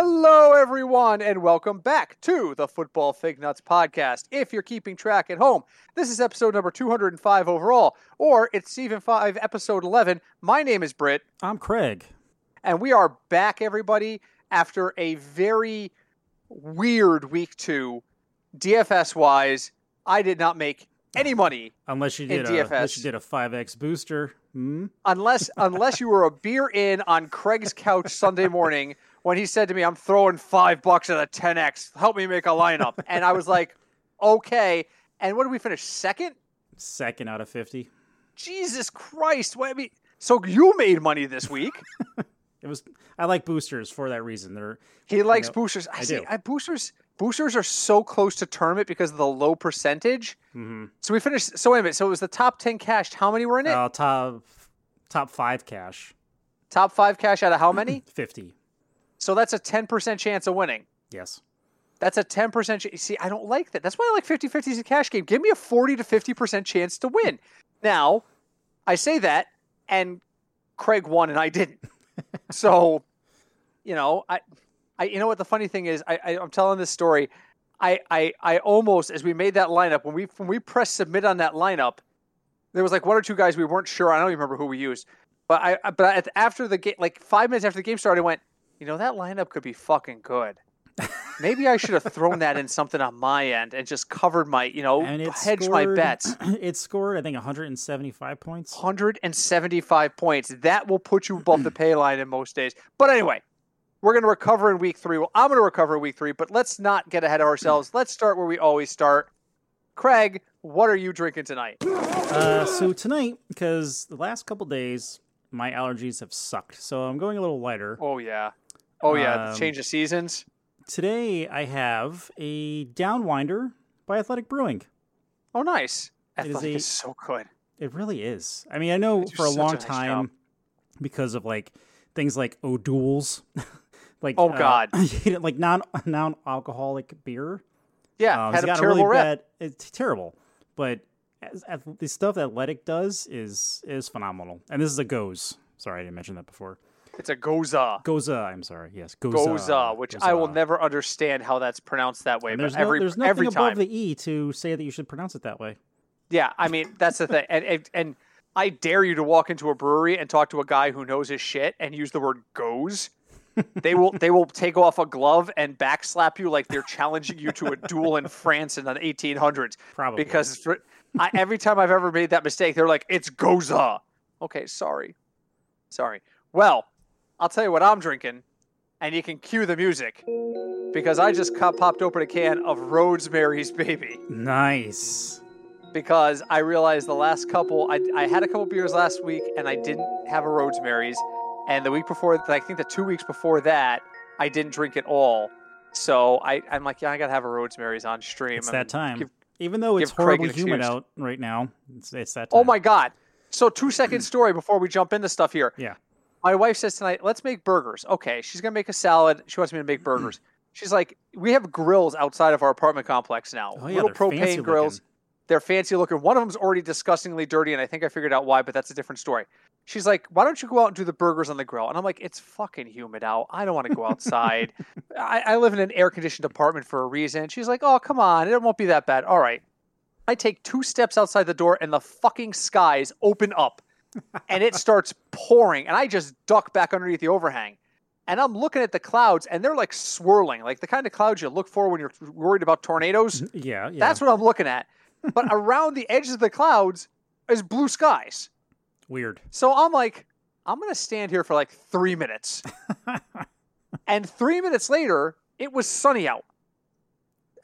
Hello, everyone, and welcome back to the Football Fig Nuts podcast. If you're keeping track at home, this is episode number 205 overall, or it's season 5, episode 11. My name is Britt, I'm Craig. and we are back, everybody, after a very weird week two. DFS wise, I did not make any money Unless you In did a DFS. unless you did a five X booster. Hmm? unless unless you were a beer in on Craig's couch Sunday morning when he said to me, "I'm throwing five bucks at a 10x. Help me make a lineup." And I was like, "Okay." And what did we finish? Second? Second out of fifty. Jesus Christ! What, I mean, so you made money this week. It was I like boosters for that reason. They're He likes know, boosters. I, I see. do. I, boosters. Boosters are so close to tournament because of the low percentage. mhm. So we finished. So wait a minute. So it was the top ten cashed. How many were in it? uh, top top five cash. top five cash out of how many? Fifty. So that's a ten percent chance of winning. Yes. That's a 10% chance. See, I don't like that. That's why I like 50 50 as a cash game. Give me a 40 to 50% chance to win. Now, I say that, and Craig won and I didn't. so, you know, I, I, you know what the funny thing is? I, I I'm telling this story. I, I, I almost, as we made that lineup, when we when we pressed submit on that lineup, there was like one or two guys we weren't sure. I don't even remember who we used, but I, I- but after the game, like five minutes after the game started, I went, you know, that lineup could be fucking good. Maybe I should have thrown that in something on my end and just covered my, you know, And it hedged my bets. It scored I think 175 points. 175 points. That will put you above the pay line in most days. But anyway, we're going to recover in week three. Well, I'm going to recover in week three, but let's not get ahead of ourselves. Let's start where we always start. Craig, what are you drinking tonight? Uh, so tonight, because the last couple days my allergies have sucked, so I'm going a little lighter. Oh, yeah. Oh, yeah. Um, the change of seasons. Today I have a Downwinder by Athletic Brewing. Oh, nice. It is Athletic a- is so good. It really is. I mean, I know for a such a long nice job. time because of like things like O'Doul's, like Oh, god, uh, God. like non non alcoholic beer. Yeah. Um, had it's a terrible really rep. bad. It's terrible, but as, as the stuff Athletic does is is phenomenal. And this is a Goes. Sorry, I didn't mention that before. It's a Goza. Goza. I'm sorry. Yes, Goza. Goza, which I will never understand how that's pronounced that way. And But there's every no, there's nothing every above time, the e to say that you should pronounce it that way. yeah. I mean, that's the thing. And, and and I dare you to walk into a brewery and talk to a guy who knows his shit and use the word "goes." they will they will take off a glove and backslap you like they're challenging you to a duel in France in the 1800s. Probably Because for, I, every time I've ever made that mistake, they're like, "It's Goza." Okay, sorry, sorry. Well, I'll tell you what I'm drinking, and you can cue the music because I just popped open a can of Rosemary's Baby nice. because I realized the last couple I, I had a couple beers last week and I didn't have a Rosemary's, and the week before, I think the two weeks before that, I didn't drink at all. So I, I'm like, yeah, I gotta have a Rosemary's on stream. It's that time. give- Even though it's horribly humid out right now, it's, it's that oh time. Oh my god! So two second story before we jump into stuff here. Yeah. My wife says tonight, let's make burgers. Okay, she's gonna make a salad. She wants me to make burgers. She's like, we have grills outside of our apartment complex now. Oh, yeah, Little they're fancy propane grills. looking. They're fancy looking. One of them's already disgustingly dirty, and I think I figured out why, but that's a different story. She's like, why don't you go out and do the burgers on the grill? And I'm like, it's fucking humid out. I don't want to go outside. I, I live in an air conditioned apartment for a reason. She's like, oh, come on. It won't be that bad. All right. I take two steps outside the door, and the fucking skies open up and it starts pouring and i just duck back underneath the overhang and i'm looking at the clouds and they're like swirling like the kind of clouds you look for when you're worried about tornadoes. Mm-hmm. Yeah, yeah. that's what i'm looking at. But around the edges of the clouds is blue skies. Weird. so i'm like i'm gonna stand here for like three minutes. And three minutes later it was sunny out.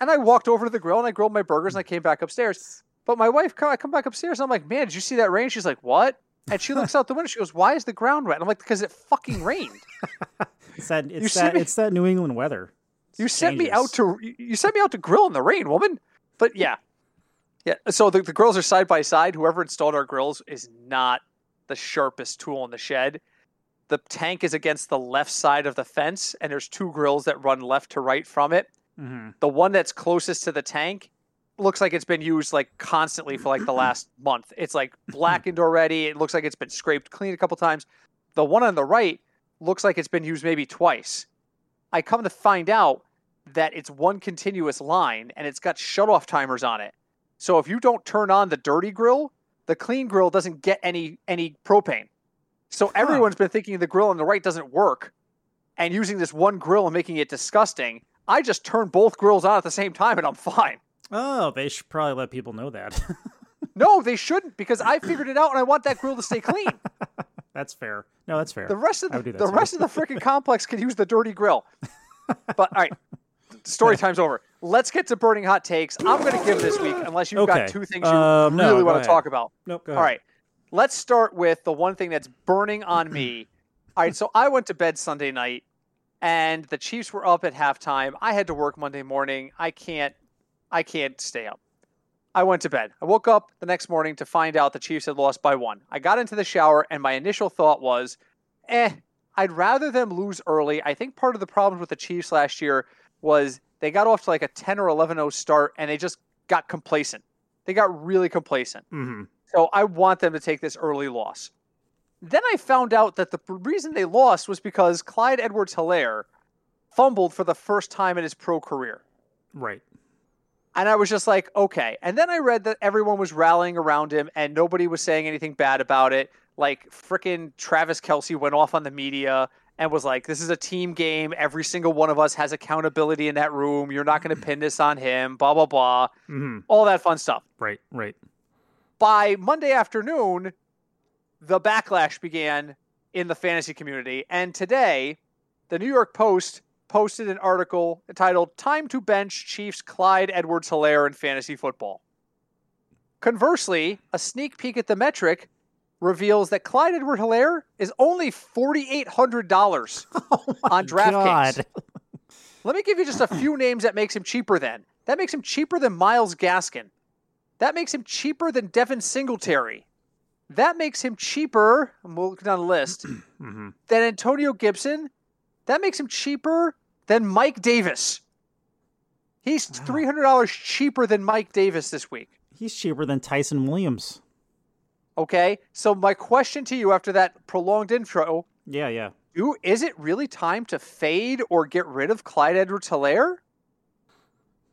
And i walked over to the grill and i grilled my burgers and i came back upstairs. But my wife I come back upstairs. And i'm like man did you see that rain? She's like what and she looks out the window. She goes, "Why is the ground wet?" I'm like, "Because it fucking rained." It's that it's sent that me- it's that New England weather. You It's sent me out to you- you sent me out to grill in the rain, woman. But yeah, yeah. So the, the grills are side by side. Whoever installed our grills is not the sharpest tool in the shed. The tank is against the left side of the fence, and there's two grills that run left to right from it. Mhm. The one that's closest to the tank looks like it's been used like constantly for like the last month. It's like blackened already. It looks like it's been scraped clean a couple times. The one on the right looks like it's been used maybe twice. I come to find out that it's one continuous line and it's got shut-off timers on it. So if you don't turn on the dirty grill, the clean grill doesn't get any any propane. So everyone's been thinking the grill on the right doesn't work and using this one grill and making it disgusting. I just turn both grills on at the same time and I'm fine. Oh, they should probably let people know that. No, they shouldn't because I figured it out and I want that grill to stay clean. that's fair. No, that's fair. The rest of the, the too. rest of the freaking complex can use the dirty grill. But all right, story time's over. Let's get to burning hot takes. I'm going to give this week, unless you've Okay. got two things you Um, really go want to talk about. Nope. Go All right, let's start with the one thing that's burning on me. All right, so I went to bed Sunday night, and the Chiefs were up at halftime. I had to work Monday morning. I can't, I can't stay up. I went to bed. I woke up the next morning to find out the Chiefs had lost by one. I got into the shower, and my initial thought was, eh, I'd rather them lose early. I think part of the problems with the Chiefs last year was they got off to like a 10 or 11 0 start, and they just got complacent. They got really complacent. Mhm. So I want them to take this early loss. Then I found out that the reason they lost was because Clyde Edwards Helaire fumbled for the first time in his pro career. Right. And I was just like, okay. And then I read that everyone was rallying around him and nobody was saying anything bad about it. Like, frickin' Travis Kelce went off on the media and was like, this is a team game. Every single one of us has accountability in that room. You're not going to pin this on him, blah, blah, blah. hmm All that fun stuff. Right. Right. by Monday afternoon, the backlash began in the fantasy community. And today, the New York Post posted an article titled Time to Bench Chiefs Clyde Edwards Helaire in Fantasy Football. Conversely, a sneak peek at the metric reveals that Clyde Edward Helaire is only $4,800 on DraftKings. Let me give you just a few names that makes him cheaper then. That makes him cheaper than Myles Gaskin. That makes him cheaper than Devin Singletary. That makes him cheaper, and we'll look down the list, hmm than Antonio Gibson. That makes him cheaper than Mike Davis. He's $300 cheaper than Mike Davis this week. He's cheaper than Ty'Son Williams. Okay? So my question to you after that prolonged intro, Yeah. Yeah. you is it really time to fade or get rid of Clyde Edwards Helaire?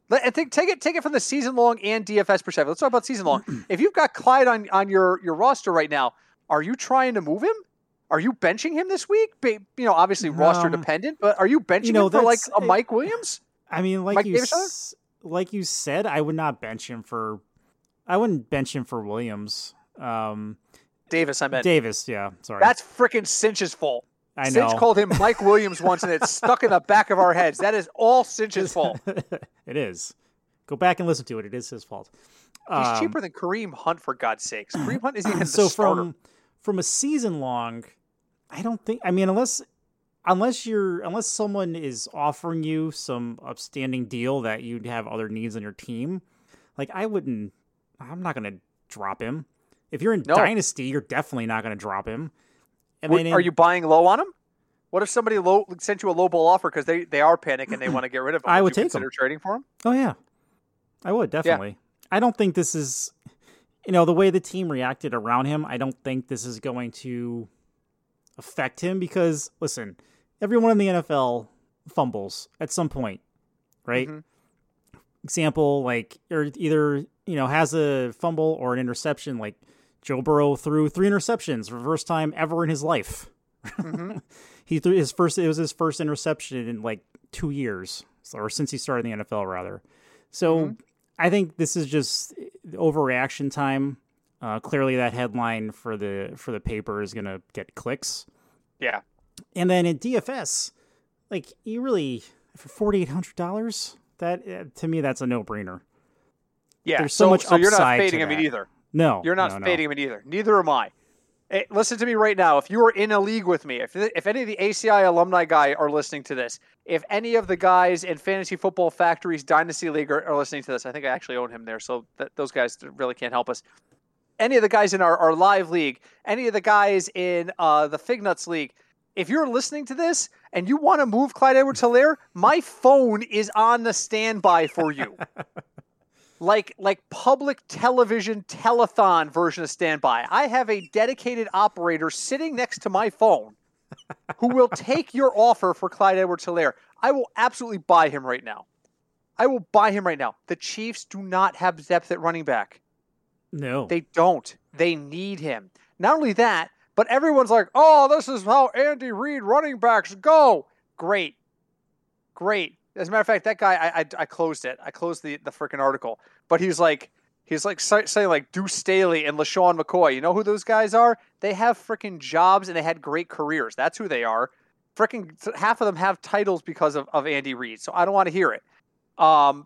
I think take it take it from the season long and DFS perspective. Let's talk about season long. if you've got Clyde on, on your, your roster right now, are you trying to move him? Are you benching him this week? You know, obviously roster Um, dependent, but are you benching you know, him for like a Mike Williams? I mean, like Mike you, s- like you said, I would not bench him for. I wouldn't bench him for Williams. Um, Davis, I meant. Davis, yeah. Sorry, That's freaking Cinch's fault. I know. Cinch called him Mike Williams once, and it's stuck in the back of our heads. That is all Cinch's fault. it is. Go back and listen to it. It is his fault. He's Um, cheaper than Kareem Hunt, for God's sakes. Kareem Hunt isn't even the so starter. from from a season long, I don't think. I mean, unless unless you're unless someone is offering you some upstanding deal that you'd have other needs on your team, like I wouldn't. I'm not going to drop him. If you're in No. dynasty, you're definitely not going to drop him. And Would- then in- are you buying low on him? What if somebody low sent you a low ball offer because they, they are panic and they want to get rid of him? I would you take consider him. trading for him. Oh yeah, I would definitely. I don't think this is, you know, the way the team reacted around him. I don't think this is going to affect him because listen, everyone in the NFL fumbles at some point, right? Mhm. Example, like or either you know has a fumble or an interception. Like Joe Burrow threw three interceptions for the first time ever in his life. Mhm. he threw his first. It was his first interception in like two years, or since he started in the NFL, rather. So Mhm. I think this is just overreaction time. Uh, clearly, that headline for the for the paper is going to get clicks. Yeah. And then in DFS, like you really for forty eight hundred dollars, that uh, to me that's a no brainer. Yeah. There's so so much so you're not fading him either. No, You're not no, no. fading him either. Neither am I. Hey, listen to me right now. If you are in a league with me, if if any of the ACI alumni guy are listening to this, if any of the guys in Fantasy Football Factory's Dynasty League are, are listening to this, I think I actually own him there, so that, those guys really can't help us. Any of the guys in our, our live league, any of the guys in uh, the Fig Nuts League, if you're listening to this and you want to move Clyde Edwards Helaire, my phone is on the standby for you like like public television telethon version of standby. I have a dedicated operator sitting next to my phone who will take your offer for Clyde Edwards Helaire. I will absolutely buy him right now. I will buy him right now. The Chiefs do not have depth at running back. No. They don't. They need him. Not only that, but everyone's like, oh, this is how Andy Reid running backs go. Great. Great. As a matter of fact, that guy, I, I, I closed it. I closed the, the freaking article. But he's like, he's like saying like Deuce Staley and LeSean McCoy. You know who those guys are? They have freaking jobs and they had great careers. That's who they are. Freaking half of them have titles because of, of Andy Reid. So I don't want to hear it. Um,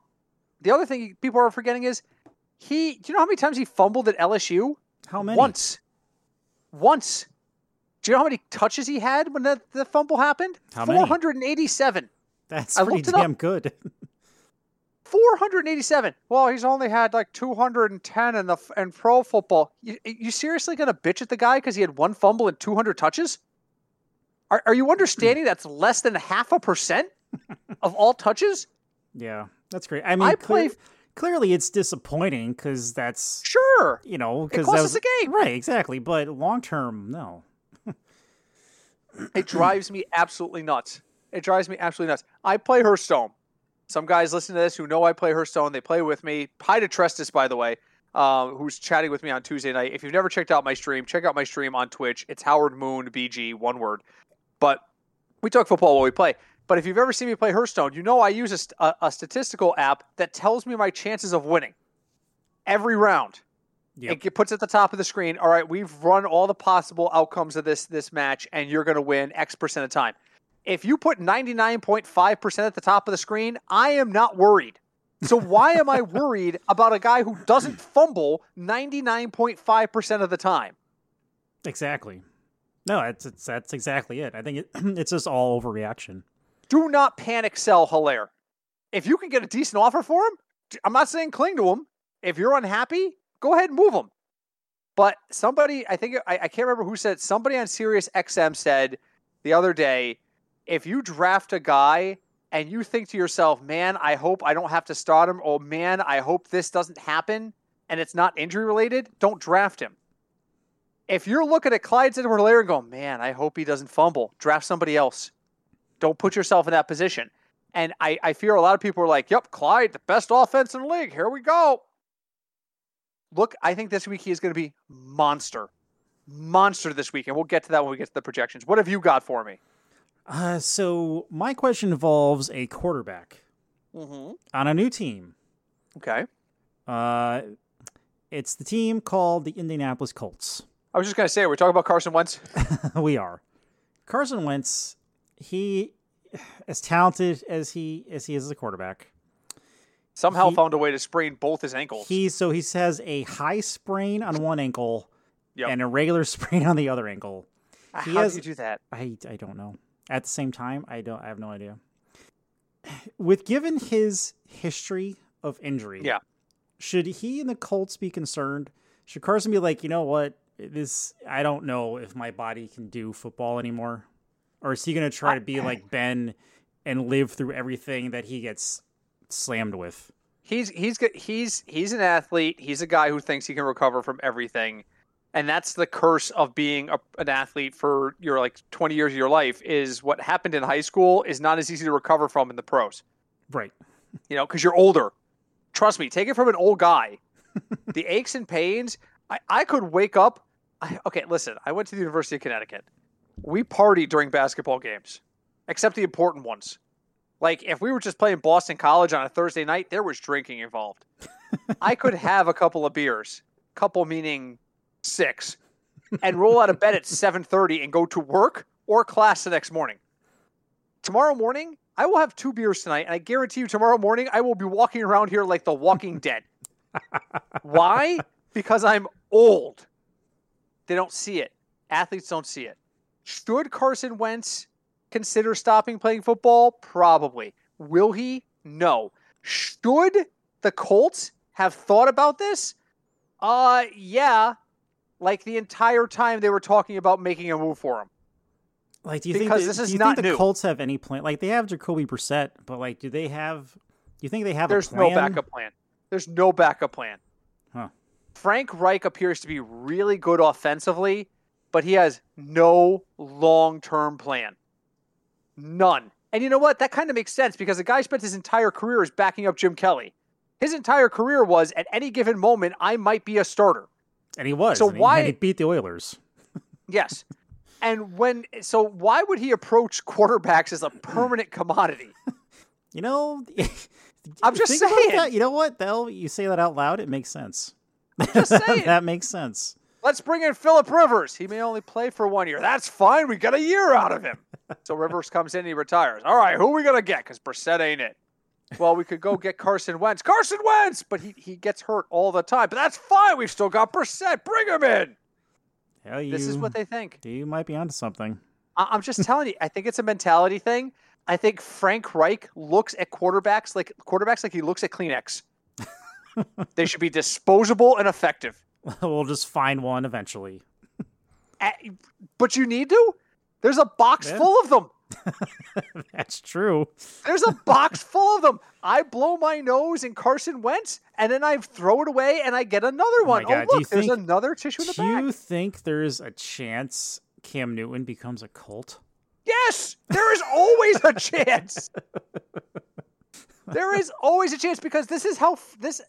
the other thing people are forgetting is he. Do you know how many times he fumbled at LSU? How many? Once. Once. Do you know how many touches he had when the, the fumble happened? How 487. That's pretty damn good. 487. Well, he's only had like 210 in the in pro football. You, you seriously going to bitch at the guy because he had one fumble and 200 touches? Are, are you understanding that's less than half a percent of all touches? Yeah, that's great. I mean, I play. Clear, clearly, it's disappointing because that's sure. You know, because that was a game, right? Exactly. But long term, no. it drives me absolutely nuts. It drives me absolutely nuts. I play Hearthstone. Some guys listen to this who know I play Hearthstone. They play with me. Hi to Trestus, by the way, uh, who's chatting with me on Tuesday night. If you've never checked out my stream, check out my stream on Twitch. It's Howard Moon BG, one word. But we talk football while we play. But if you've ever seen me play Hearthstone, you know I use a, a, a statistical app that tells me my chances of winning every round. Yep. It puts at the top of the screen. All right, we've run all the possible outcomes of this this match, and you're going to win X percent of time. If you put 99.5 percent at the top of the screen, I am not worried. So why am I worried about a guy who doesn't fumble 99.5 percent of the time? Exactly. No, that's it's, that's exactly it. I think it, it's just all overreaction. Do not panic sell Helaire. If you can get a decent offer for him, I'm not saying cling to him. If you're unhappy, go ahead and move him. But somebody, I think I, I can't remember who said somebody on Sirius XM said the other day, if you draft a guy and you think to yourself, man, I hope I don't have to start him, oh man, I hope this doesn't happen and it's not injury related, don't draft him if you're looking at Clyde Edward Helaire and going, man, I hope he doesn't fumble, draft somebody else. Don't put yourself in that position. And I, I fear a lot of people are like, yep, Clyde, the best offense in the league. Here we go. Look, I think this week he is going to be monster. Monster this week. And we'll get to that when we get to the projections. What have you got for me? Uh, so my question involves a quarterback mm-hmm. on a new team. Okay. Uh, it's the team called the Indianapolis Colts. I was just going to say, we're talking about Carson Wentz. we are. Carson Wentz, he, as talented as he as he is as a quarterback, somehow he, found a way to sprain both his ankles. He so he has a high sprain on one ankle yep. and a regular sprain on the other ankle. Ah, he How has, do you do that? I I don't know. At the same time, I don't. I have no idea. With given his history of injury, yeah, should he and the Colts be concerned? Should Carson be like, you know what? this I don't know if my body can do football anymore. Or is he going to try to be like Ben and live through everything that he gets slammed with? He's he's he's he's an athlete. He's a guy who thinks he can recover from everything. And that's the curse of being a, an athlete for your like 20 years of your life is what happened in high school is not as easy to recover from in the pros. Right. You know, cuz you're older. Trust me, take it from an old guy. the aches and pains, I, I could wake up I, okay, listen, I went to the University of Connecticut. We party during basketball games, except the important ones. Like if we were just playing Boston College on a Thursday night, there was drinking involved. I could have a couple of beers, couple meaning six, and roll out of bed at 7:30 and go to work or class the next morning. Tomorrow morning, I will have two beers tonight, and I guarantee you tomorrow morning I will be walking around here like the walking dead. Why? Because I'm old. They don't see it. Athletes don't see it. Should Carson Wentz consider stopping playing football? Probably. Will he? No. Should the Colts have thought about this? Uh, yeah. Like the entire time they were talking about making a move for him. Like, do you because think this is do you not think the new. Colts have any plan? Like, they have Jacoby Brissett, but like, do they have? Do you think they have? There's no backup plan. There's no backup plan. Huh. Frank Reich appears to be really good offensively, but he has no long term plan. None. And you know what? That kind of makes sense because the guy spent his entire career is backing up Jim Kelly. His entire career was at any given moment, I might be a starter. And he was. So and he- why- and he beat the Oilers? Yes. and when, so why would he approach quarterbacks as a permanent commodity? You know, I'm just saying. that. You know what? Though you say that out loud, it makes sense. Just saying. that makes sense. Let's bring in Philip Rivers. He may only play for one year. That's fine. We got a year out of him. So Rivers comes in, he retires. All right, who are we gonna get? Because Brissett ain't it. Well, we could go get Carson Wentz. Carson Wentz, but he, he gets hurt all the time. But that's fine. We've still got Brissett. Bring him in. Hell, you, This is what they think. you might be onto something. I- I'm just telling you. I think it's a mentality thing. I think Frank Reich looks at quarterbacks like quarterbacks like he looks at Kleenex. they should be disposable and effective. we'll just find one eventually. But you need to. There's a box Yeah. full of them. That's true. There's a box full of them. I blow my nose in Carson Wentz, and then I throw it away, and I get another oh my one. Oh, you look, there's think- another tissue in the Do you think there's a chance Cam Newton becomes a cult? Yes, there is always a chance. there is always a chance because this is how f- this.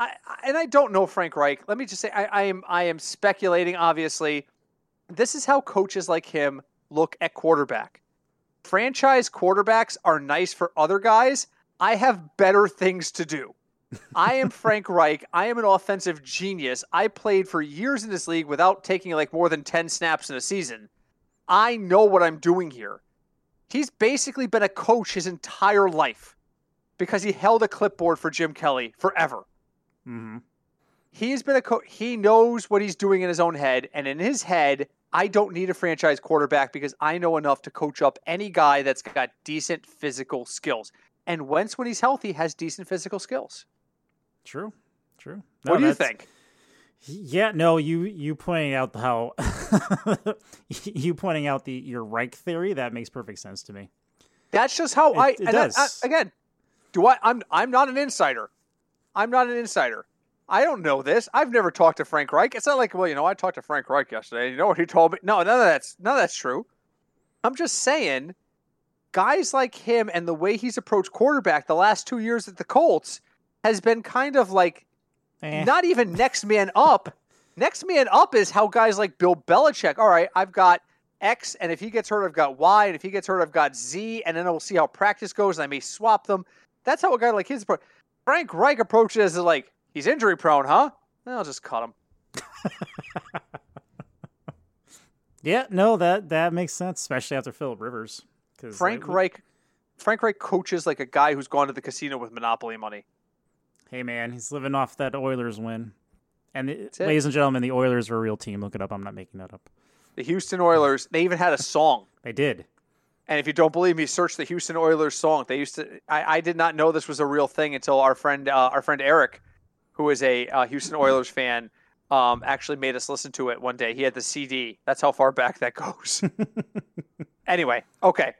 I, and I don't know Frank Reich. Let me just say, I, I am I am speculating. Obviously, this is how coaches like him look at quarterback. Franchise quarterbacks are nice for other guys. I have better things to do. I am Frank Reich. I am an offensive genius. I played for years in this league without taking like more than 10 snaps in a season. I know what I'm doing here. He's basically been a coach his entire life because he held a clipboard for Jim Kelly forever. Mm-hmm. He's been a coach. He knows what he's doing in his own head. And in his head, I don't need a franchise quarterback because I know enough to coach up any guy that's got decent physical skills. And Wentz, when he's healthy, has decent physical skills. True. True. what do you think? Yeah, no, you you pointing out how you pointing out the your Reich theory that makes perfect sense to me. That's just how It- I. it does. I- again, do I? I'm I'm not an insider. I'm not an insider. I don't know this. I've never talked to Frank Reich. It's not like, well, you know, I talked to Frank Reich yesterday. You know what he told me? No, none of that's none of that's true. I'm just saying, guys like him and the way he's approached quarterback the last two years at the Colts has been kind of like Eh, not even next man up. Next man up is how guys like Bill Belichick. All right, I've got X, and if he gets hurt, I've got Y, and if he gets hurt, I've got Z, and then we'll see how practice goes, and I may swap them. That's how a guy like his approach. Frank Reich approaches it as like he's injury prone, huh? I'll just cut him. yeah, no, that that makes sense, especially after Philip Rivers. Because Frank Reich, Frank Reich coaches like a guy who's gone to the casino with monopoly money. hey man, he's living off that Oilers win. And it, ladies and gentlemen, the Oilers are a real team. Look it up. I'm not making that up. The Houston Oilers, they even had a song. They did. And if you don't believe me, search the Houston Oilers song. They used to. I, I did not know this was a real thing until our friend, uh, our friend Eric, who is a uh, Houston Oilers fan, um, actually made us listen to it one day. He had the CD. That's how far back that goes. anyway, okay.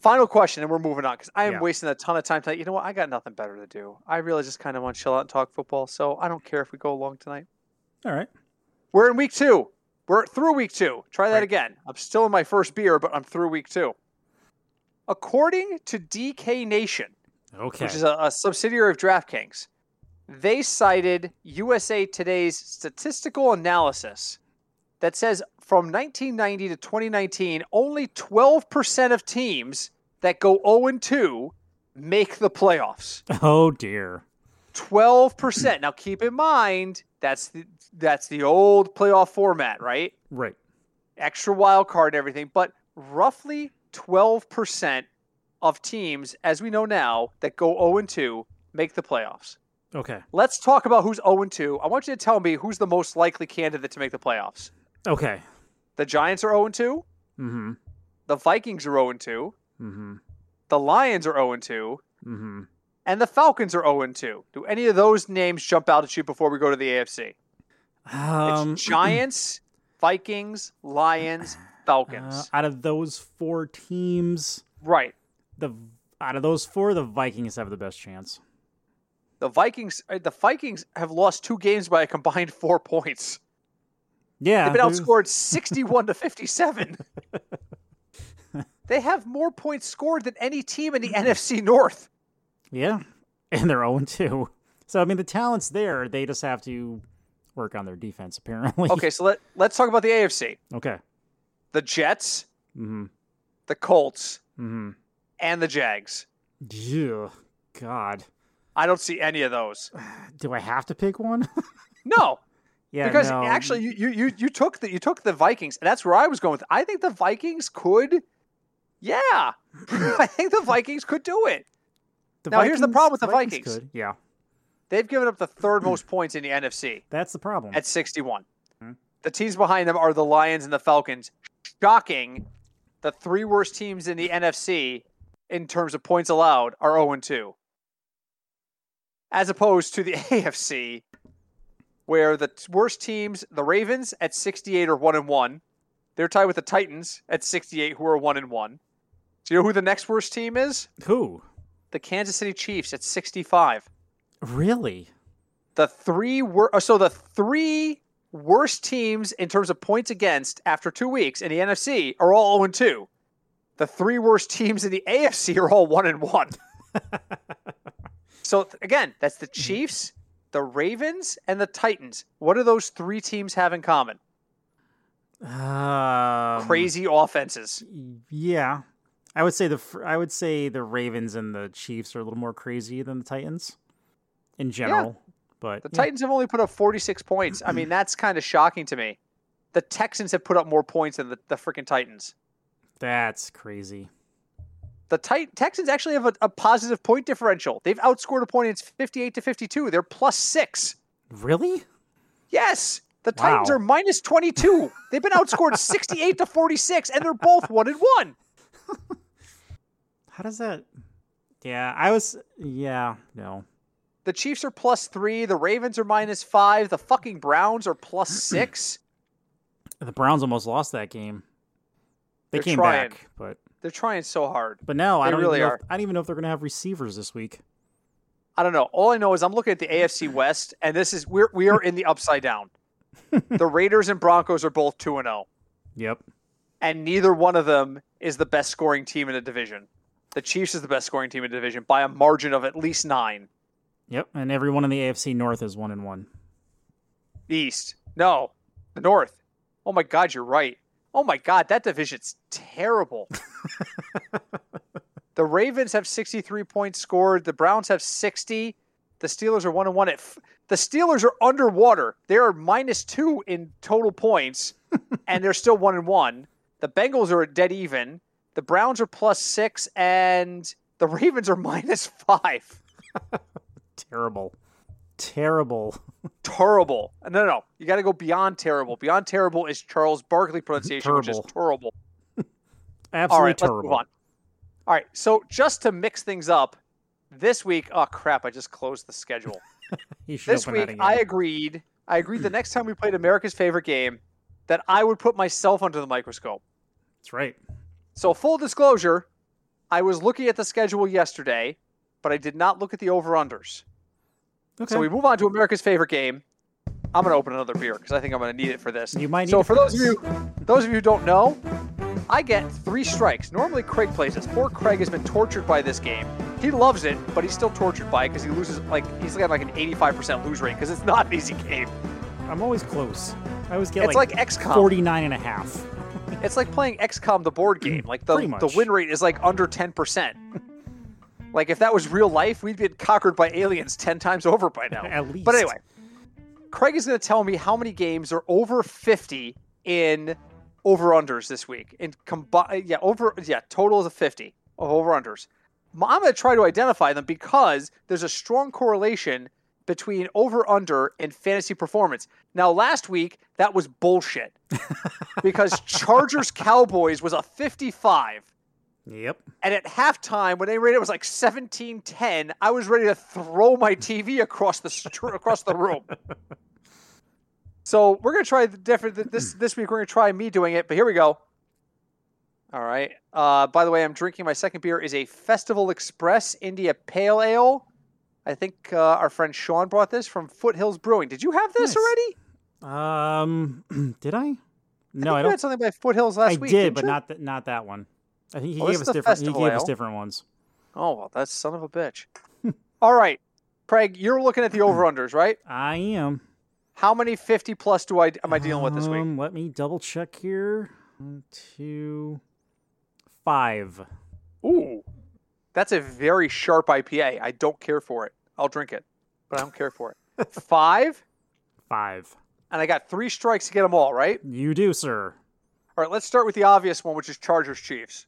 Final question, and we're moving on because I am Yeah. wasting a ton of time tonight. You know what? I got nothing better to do. I really just kind of want to chill out and talk football. So I don't care if we go long tonight. All right. We're in week two. We're through week two. Try that Right. again. I'm still in my first beer, but I'm through week two. According to DK Nation, Okay. which is a, a subsidiary of DraftKings, they cited USA Today's statistical analysis that says from 1990 to 2019, only 12% of teams that go 0 2 make the playoffs. oh dear. Twelve percent. Now, keep in mind that's the that's the old playoff format, right? Right. Extra wild card and everything, but roughly twelve percent of teams, as we know now, that go zero and two make the playoffs. Okay. Let's talk about who's zero and two. I want you to tell me who's the most likely candidate to make the playoffs. Okay. The Giants are zero and two. Mm-hmm. The Vikings are zero and two. Mm-hmm. The Lions are zero and two. Mm-hmm. And the Falcons are 0 2. Do any of those names jump out at you before we go to the AFC? Um, It's Giants, Vikings, Lions, uh, Falcons. out of those four teams, right. the out of those four, the Vikings have the best chance. The Vikings uh, the Vikings have lost two games by a combined 4 points. Yeah, They've been outscored 61 to 57. they have more points scored than any team in the NFC North. Yeah, and they're 0 2. So I mean, the talent's there. They just have to work on their defense, apparently. Okay, so let, let's talk about the AFC. Okay. The Jets, Mm-hmm. the Colts, Mm-hmm. and the Jags. Yeah. God. I don't see any of those. Do I have to pick one? No, yeah. because no. actually you, you you took the you took the Vikings, and that's where I was going with. I think the Vikings could yeah. I think the Vikings could do it. The now, here's the problem with the Vikings Vikings. could. Yeah, They've given up the third most points in the NFC that's the problem. at 61. Mhm. The teams behind them are the Lions and the Falcons. Shocking. The three worst teams in the NFC in terms of points allowed are 0 2. As opposed to the AFC, where the worst teams, the Ravens at 68 are 1 and 1. They're tied with the Titans at 68, who are 1 and 1. Do you know who the next worst team is? Who? The Kansas City Chiefs at 65. Really? the three wor- uh, so the three worst teams in terms of points against after two weeks in the NFC are all 0 2. The three worst teams in the AFC are all 1 and 1. so again, that's the Chiefs, the Ravens, and the Titans. What do those three teams have in common? Um, Crazy offenses. Yeah, I would say the I would say the Ravens and the Chiefs are a little more crazy than the Titans in general. But The yeah. Titans have only put up 46 points. I mean, that's kind of shocking to me. The Texans have put up more points than the, the freaking Titans. that's crazy. The Tit- Texans actually have a, a positive point differential. They've outscored opponents 58 to 52. They're plus six. Really? Yes. The Titans are minus 22. They've been outscored 68 to 46, and they're both one and one. How does that? Yeah, I was. Yeah, no. The Chiefs are plus three. The Ravens are minus five. The fucking Browns are plus six. The Browns almost lost that game. They They're came trying. back, but They're trying so hard. but now I don't really even know if, I don't even know if they're going to have receivers this week. I don't know. All I know is I'm looking at the AFC West, and this is we're we are in the upside down. the Raiders and Broncos are both two and zero. Yep. and neither one of them is the best scoring team in the division. The Chiefs is the best scoring team in the division by a margin of at least nine. Yep. And everyone in the AFC North is one and one. East, no, the North. Oh my God, you're right. Oh my God, that division's terrible. the Ravens have 63 points scored. The Browns have 60. The Steelers are one and one. At f- the Steelers are underwater. They are minus two in total points, and they're still one and one. The Bengals are dead even. The Browns are plus six, and the Ravens are minus five. Terrible. Terrible. Terrible. No, no, no. You got to go beyond terrible. Beyond terrible is Charles Barkley pronunciation, which is terrible. Absolutely All right, terrible. let's move on. All right, so just to mix things up, this week, oh crap, I just closed the schedule. This week. I agreed. I agreed the next time we played America's favorite game that I would put myself under the microscope. That's right. So, full disclosure, I was looking at the schedule yesterday, but I did not look at the over unders. Okay. So we move on to America's favorite game. I'm going to open another beer because I think I'm going to need it for this. You might need so for those of you, those of you who don't know, I get three strikes. Normally Craig plays this. Poor Craig has been tortured by this game. He loves it, but he's still tortured by it because he loses like he's got like an 85% lose rate because it's not an easy game. I'm always close. I always get It's like XCOM. 49 and a half. It's like playing XCOM the board game. Like the the win rate is like under 10%. Like if that was real life, we'd be conquered by aliens 10 times over by now. At least. But anyway, Craig is going to tell me how many games are over 50 in over unders this week. In combine, yeah, over yeah, total is a 50 of over unders. I'm going to try to identify them because there's a strong correlation between over under and fantasy performance. Now, last week that was bullshit because Chargers Cowboys was a 55. Yep. And at halftime, when they rated it was like 17-10, I was ready to throw my TV across the across the room. So we're gonna try the different this this week. We're gonna try me doing it, but here we go. All right. Uh, by the way, I'm drinking my second beer is a Festival Express India Pale Ale. I think uh, our friend Sean brought this from Foothills Brewing. Did you have this Nice. already? Um, did I? No, I, I don't. had something by Foothills last I week. I did, but you? not th- not that one. I think he well, gave us different. He gave ale. us different ones. Oh well, that's son of a bitch. All right, Craig, you're looking at the over unders, right? I am. How many fifty plus do I am I dealing with this week? Um, let me double check here. One, two, five. Ooh, that's a very sharp IPA. I don't care for it. I'll drink it, but I don't care for it. Five. Five. And I got three strikes to get them all, right? You do, sir. All right, let's start with the obvious one, which is Chargers Chiefs.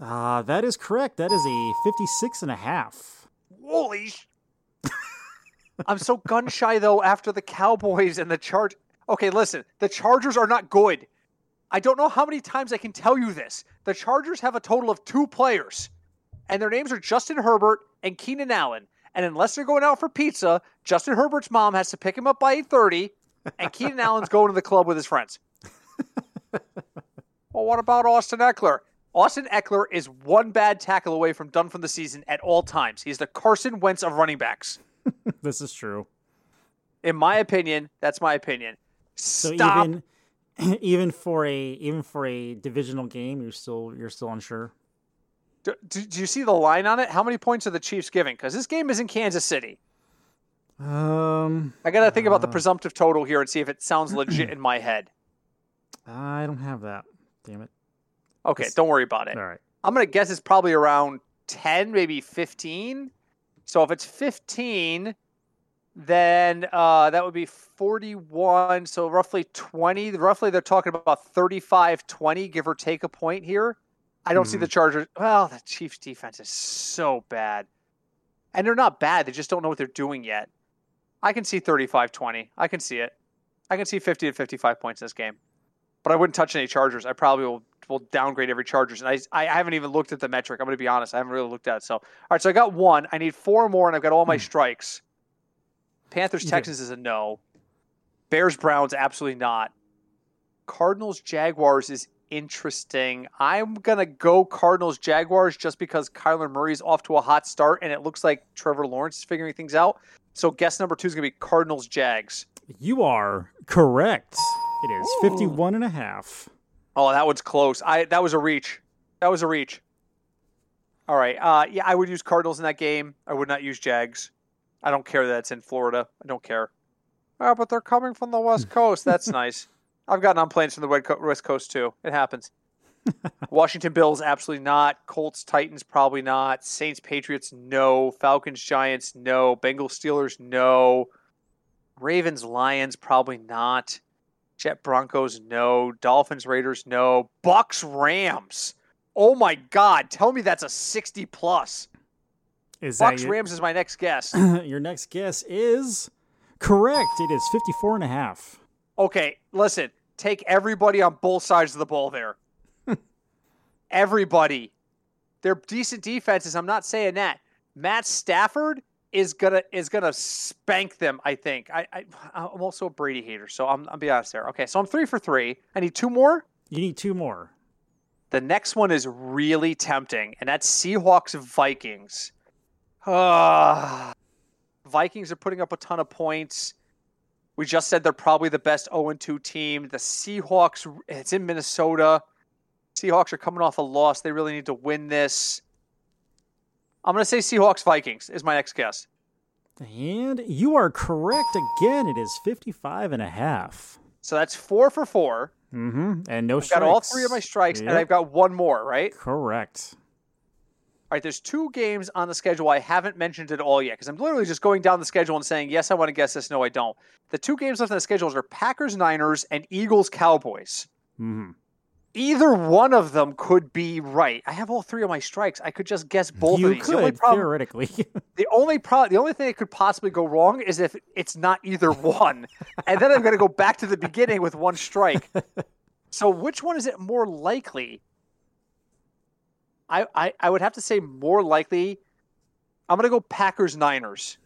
Ah, uh, that is correct. That is a 56 and a half. Holy sh- I'm so gun shy though after the Cowboys and the Charge. Okay, listen, the Chargers are not good. I don't know how many times I can tell you this. The Chargers have a total of two players, and their names are Justin Herbert and Keenan Allen. And unless they're going out for pizza, Justin Herbert's mom has to pick him up by 8:30, and Keenan Allen's going to the club with his friends. well, what about Austin Ekeler? Austin Ekeler is one bad tackle away from done from the season at all times. He's the Carson Wentz of running backs. this is true. In my opinion, that's my opinion. So Stop. even even for a even for a divisional game, you're still you're still unsure. Do, do, do you see the line on it? How many points are the Chiefs giving? Because this game is in Kansas City. Um, I got to think uh, about the uh, presumptive total here and see if it sounds legit in my head. I don't have that. Damn it. Okay, don't worry about it. All right. I'm going to guess it's probably around 10, maybe 15. So if it's 15, then uh, that would be 41. So roughly 20. Roughly, they're talking about 35 20, give or take a point here. I don't mm-hmm. see the Chargers. Well, the Chiefs' defense is so bad. And they're not bad. They just don't know what they're doing yet. I can see 35 20. I can see it. I can see 50 to 55 points in this game. But I wouldn't touch any Chargers. I probably will, will downgrade every Chargers. And I, I haven't even looked at the metric. I'm going to be honest. I haven't really looked at it. So, all right. So I got one. I need four more, and I've got all my hmm. strikes. Panthers Texans yeah. is a no. Bears Browns, absolutely not. Cardinals Jaguars is interesting. I'm gonna go Cardinals Jaguars just because Kyler Murray's off to a hot start and it looks like Trevor Lawrence is figuring things out. So guess number two is gonna be Cardinals Jags. You are correct. It is Ooh. 51 and a half. Oh, that one's close. I that was a reach. That was a reach. All right. Uh, yeah, I would use Cardinals in that game. I would not use Jags. I don't care that it's in Florida. I don't care. Oh, but they're coming from the West Coast. That's nice. I've gotten on planes from the West Coast too. It happens. Washington Bills, absolutely not. Colts, Titans, probably not. Saints, Patriots, no. Falcons, Giants, no. Bengals, Steelers, no. Ravens, Lions, probably not. Jet Broncos, no. Dolphins, Raiders, no. Bucks, Rams. Oh my God! Tell me that's a sixty plus. Is Bucks your, Rams is my next guess. your next guess is correct. It is 54 and a half. Okay, listen take everybody on both sides of the ball there. everybody. They're decent defenses. I'm not saying that. Matt Stafford is gonna is gonna spank them. I think. I, I am also a Brady hater, so I'm I'll be honest there. Okay, so I'm three for three. I need two more. You need two more. The next one is really tempting, and that's Seahawks Vikings. Uh, Vikings are putting up a ton of points. We just said they're probably the best 0 2 team. The Seahawks, it's in Minnesota. Seahawks are coming off a loss. They really need to win this. I'm going to say Seahawks Vikings is my next guess. And you are correct again. It is 55 and a half. So that's four for 4 Mm-hmm. And no I've strikes. got all three of my strikes, yep. and I've got one more, right? Correct. All right, there's two games on the schedule I haven't mentioned at all yet because I'm literally just going down the schedule and saying, yes, I want to guess this, no, I don't. The two games left on the schedules are Packers Niners and Eagles Cowboys. Mm-hmm. Either one of them could be right. I have all three of my strikes. I could just guess both you of these. Could, the only problem, theoretically. the only problem, the only thing that could possibly go wrong is if it's not either one, and then I'm going to go back to the beginning with one strike. So, which one is it more likely? I, I, I would have to say more likely. I'm going to go Packers Niners.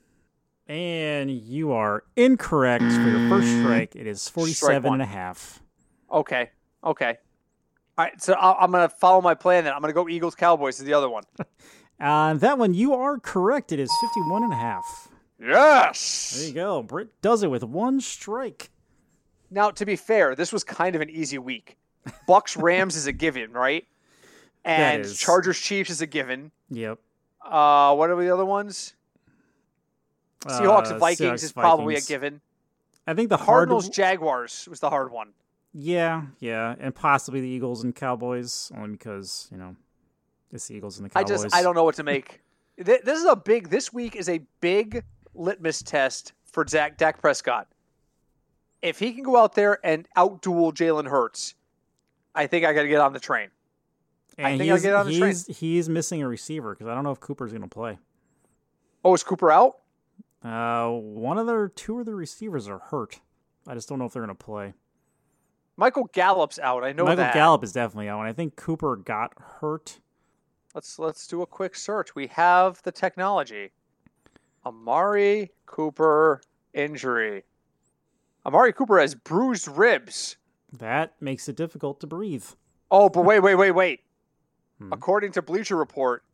And you are incorrect for your first mm. strike. It is 47 and a half. Okay. Okay. All right. So I'm going to follow my plan then. I'm going to go Eagles Cowboys is the other one. uh, that one, you are correct. It is 51 and a half. Yes. There you go. Britt does it with one strike. Now, to be fair, this was kind of an easy week. Bucks Rams is a given, right? And. Chargers Chiefs is a given. Yep. Uh, what are the other ones? Seahawks Uh, Vikings Seahawks, is probably Vikings. a given. I think the hard Cardinals Jaguars was the hard one. Yeah, yeah, and possibly the Eagles and Cowboys, only because you know it's the Eagles and the Cowboys. I just I don't know what to make. This is a big. This week is a big litmus test for Zach Dak Prescott. If he can go out there and outduel Jalen Hurts, I think I got to get on the train. I think he's, get on the train. he's, he's missing a receiver because I don't know if Cooper's going to play. Oh, is Cooper out? Uh, one of their two of the receivers are hurt. I just don't know if they're going to play. Michael Gallup's out. I know Michael that. Gallup is definitely out, and I think Cooper got hurt. Let's let's do a quick search. We have the technology. Amari Cooper injury. Amari Cooper has bruised ribs. That makes it difficult to breathe. Oh, but wait, wait, wait, wait. Hmm. According to Bleacher Report,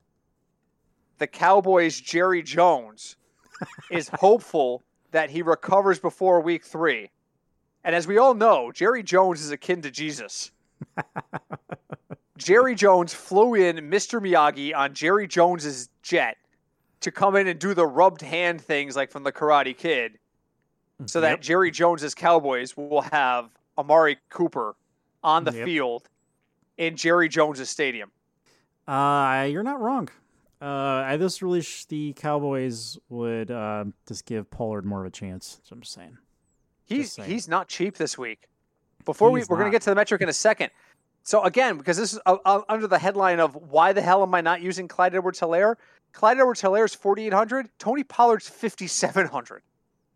the Cowboys' Jerry Jones is hopeful that he recovers before week three. And as we all know, Jerry Jones is akin to Jesus. Jerry Jones flew in Mr. Miyagi on Jerry Jones's jet to come in and do the rubbed hand things like from the Karate Kid so that Jerry Jones's Cowboys will have Amari Cooper on the Yep. field in Jerry Jones's stadium. Uh, you're not wrong. Uh, I just really wish the Cowboys would uh, just give Pollard more of a chance. That's what I'm saying. He's he's not cheap this week. Before we He's we're going to get to the metric in a second. So again, because this is uh, uh, under the headline of why the hell am I not using Clyde Edwards-Helaire? Clyde Edwards-Helaire is 4800, Tony Pollard's 5700.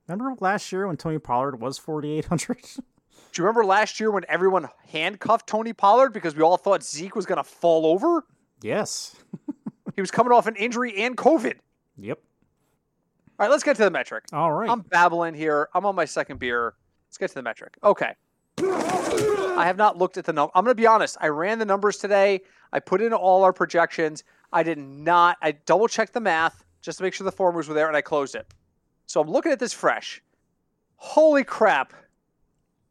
Remember last year when Tony Pollard was 4,800? Do you remember last year when everyone handcuffed Tony Pollard because we all thought Zeke was going to fall over? yes. He was coming off an injury and COVID. Yep. All right, let's get to the metric. All right. I'm babbling here. I'm on my second beer. Let's get to the metric. Okay. I have not looked at the number. I'm going to be honest. I ran the numbers today. I put in all our projections. I did not. I double checked the math just to make sure the formers were there, and I closed it. So I'm looking at this fresh. Holy crap.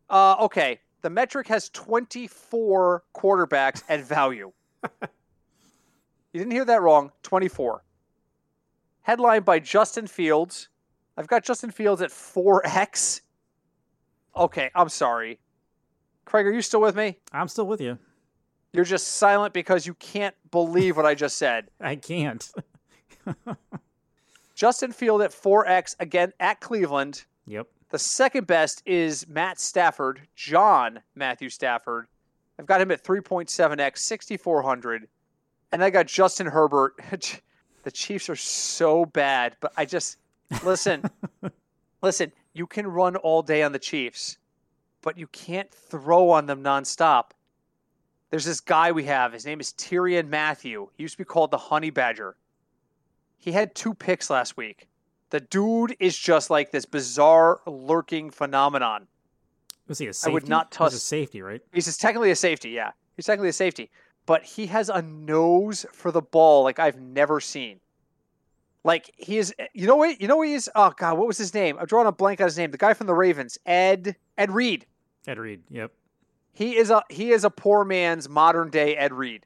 Uh, okay. The metric has 24 quarterbacks at value. you didn't hear that wrong. 24 headlined by Justin Fields. I've got Justin Fields at 4x. Okay, I'm sorry. Craig, are you still with me? I'm still with you. You're just silent because you can't believe what I just said. I can't. Justin Field at 4x again at Cleveland. yep. The second best is Matt Stafford, John Matthew Stafford. I've got him at 3.7x, 6,400. And I got Justin Herbert. the Chiefs are so bad, but I just, listen, listen, you can run all day on the Chiefs, but you can't throw on them nonstop. There's this guy we have. His name is Tyrann Mathieu. He used to be called the Honey Badger. He had two picks last week. The dude is just like this bizarre lurking phenomenon. Was he a safety? I would not touch- a safety, right? He's just technically a safety, yeah. He's technically a safety, but he has a nose for the ball like I've never seen. Like he is, you know what? You know what he is? Oh God, what was his name? I'm drawing a blank on his name. The guy from the Ravens, Ed Ed Reed. Ed Reed. Yep. He is a he is a poor man's modern day Ed Reed.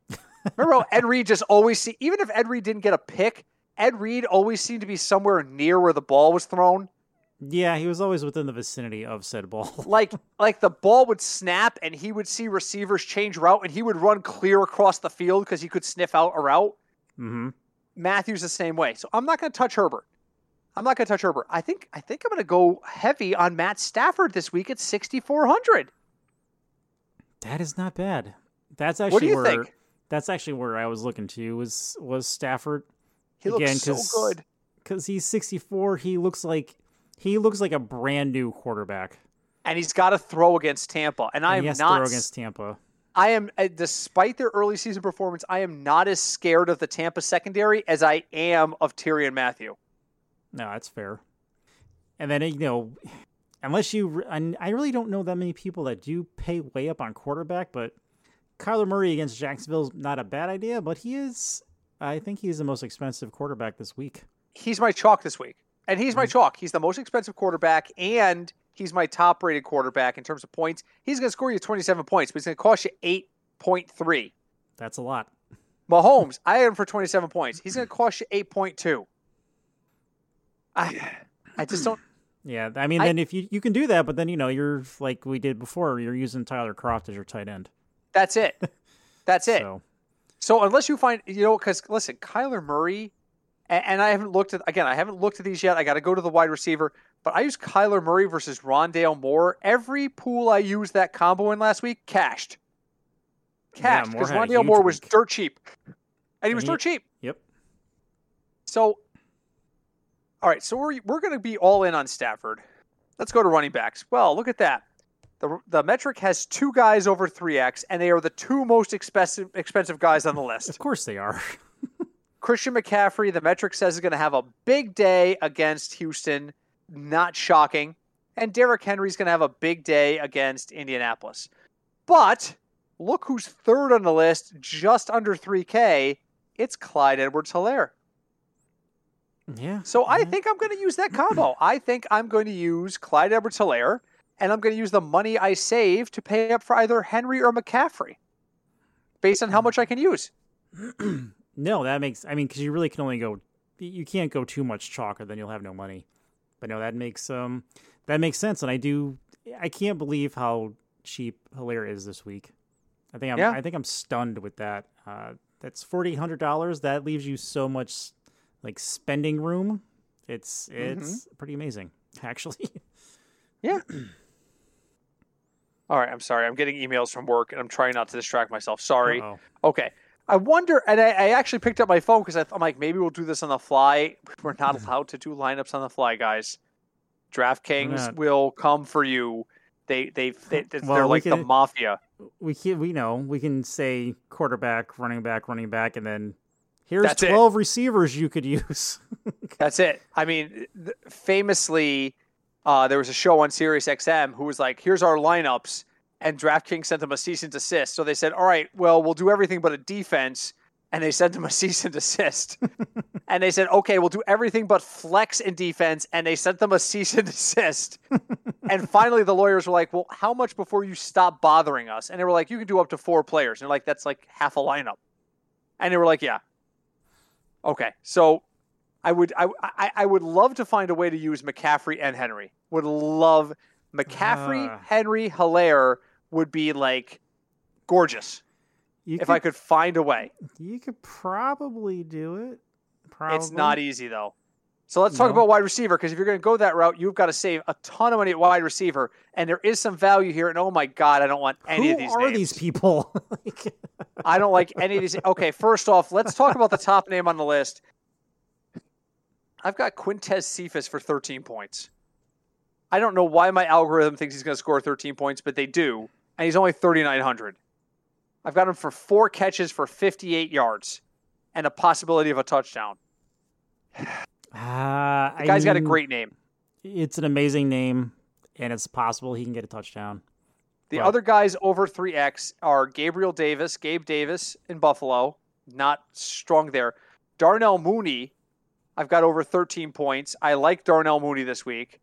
Remember how Ed Reed just always see even if Ed Reed didn't get a pick, Ed Reed always seemed to be somewhere near where the ball was thrown. Yeah, he was always within the vicinity of said ball. like like the ball would snap and he would see receivers change route and he would run clear across the field because he could sniff out a route. mm-hmm. Mathieu's the same way. So I'm not going to touch Herbert. I'm not going to touch Herbert. I think I think I'm going to go heavy on Matt Stafford this week at 6400. That is not bad. That's actually What do you where think? that's actually where I was looking to was was Stafford He looks so good. because he's 64. He looks like he looks like a brand new quarterback. And he's got to throw against Tampa. And I And am has to not throw against Tampa. I am uh, despite their early season performance, I am not as scared of the Tampa secondary as I am of Tyrann Mathieu. No, that's fair. And then you know, unless you, and I really don't know that many people that do pay way up on quarterback, but Kyler Murray against Jacksonville is not a bad idea. But he is, I think he's the most expensive quarterback this week. he's my chalk this week. And he's my mm-hmm. chalk. He's the most expensive quarterback and he's my top rated quarterback in terms of points. He's going to score you 27 points, but he's going to cost you 8.3. That's a lot. Mahomes, I had him for 27 points. He's going to cost you 8.2. I, I just don't. Yeah, I mean, I- then if you you can do that, but then you know you're like we did before, you're using Tyler Kroft as your tight end. That's it. That's it. So So unless you find, you know, because listen, Kyler Murray, and, and I haven't looked at again, I haven't looked at these yet. I got to go to the wide receiver, but I use Kyler Murray versus Rondale Moore. Every pool I used that combo in last week cashed, cashed because a Rondale Moore was week. dirt cheap, and he was And he- dirt cheap. Yep. So, all right, so we're we're going to be all in on Stafford. Let's go to running backs. Well, look at that. The, the metric has two guys over 3x, and they are the two most expensive expensive guys on the list. of course they are. Christian McCaffrey, the metric says, is going to have a big day against Houston. Not shocking. And Derrick Henry's going to have a big day against Indianapolis. But look who's third on the list, just under 3K. It's Clyde Edwards Helaire. yeah. So I think I'm going to use that combo. I think I'm going to use Clyde Edwards Helaire, and I'm going to use the money I save to pay up for either Henry or McCaffrey based on how much I can use. no, that makes. I mean, because you really can only go. You can't go too much chalk, or then you'll have no money. But no, that makes um that makes sense, and I do. I can't believe how cheap Helaire is this week. I think I'm. Yeah. I think I'm stunned with that. Uh, that's forty hundred dollars. That leaves you so much like spending room. It's it's pretty amazing, actually. Yeah. All right, I'm sorry. I'm getting emails from work, and I'm trying not to distract myself. Sorry. Uh-oh. Okay. I wonder, and I, I actually picked up my phone because I'm like, maybe we'll do this on the fly. We're not allowed to do lineups on the fly, guys. DraftKings will come for you. They they, they they're Well, we like the mafia. we can we know we can say quarterback, running back, running back, and then here's That's it. twelve receivers you could use. That's it. I mean, th- famously, uh, there was a show on Sirius XM who was like, "Here's our lineups," and DraftKings sent them a cease and desist. So they said, "All right, well, we'll do everything but a defense," and they sent them a cease and desist. and they said, "Okay, we'll do everything but flex and defense," and they sent them a cease and desist. and finally, the lawyers were like, "Well, how much before you stop bothering us?" And they were like, "You can do up to four players." And they're like, "That's like half a lineup," and they were like, "Yeah." Okay, so I would I, I I would love to find a way to use McCaffrey and Henry. Would love McCaffrey, Ah. Henry, Helaire would be like gorgeous You if could, I could find a way. you could probably do it. Probably. It's not easy though. So let's talk No. about wide receiver because if you're going to go that route, you've got to save a ton of money at wide receiver, and there is some value here. And oh my god, I don't want any Who of these. Who are names. these people? I don't like any of these. Okay, first off, let's talk about the top name on the list. I've got Quintez Cephus for 13 points. I don't know why my algorithm thinks he's going to score 13 points, but they do, and he's only 3,900. I've got him for four catches for 58 yards and a possibility of a touchdown. Ah, The I guy's got a great name. It's an amazing name, and it's possible he can get a touchdown. The Right. other guys over 3X are Gabriel Davis, Gabe Davis in Buffalo, not strong there. Darnell Mooney, I've got over 13 points. I like Darnell Mooney this week.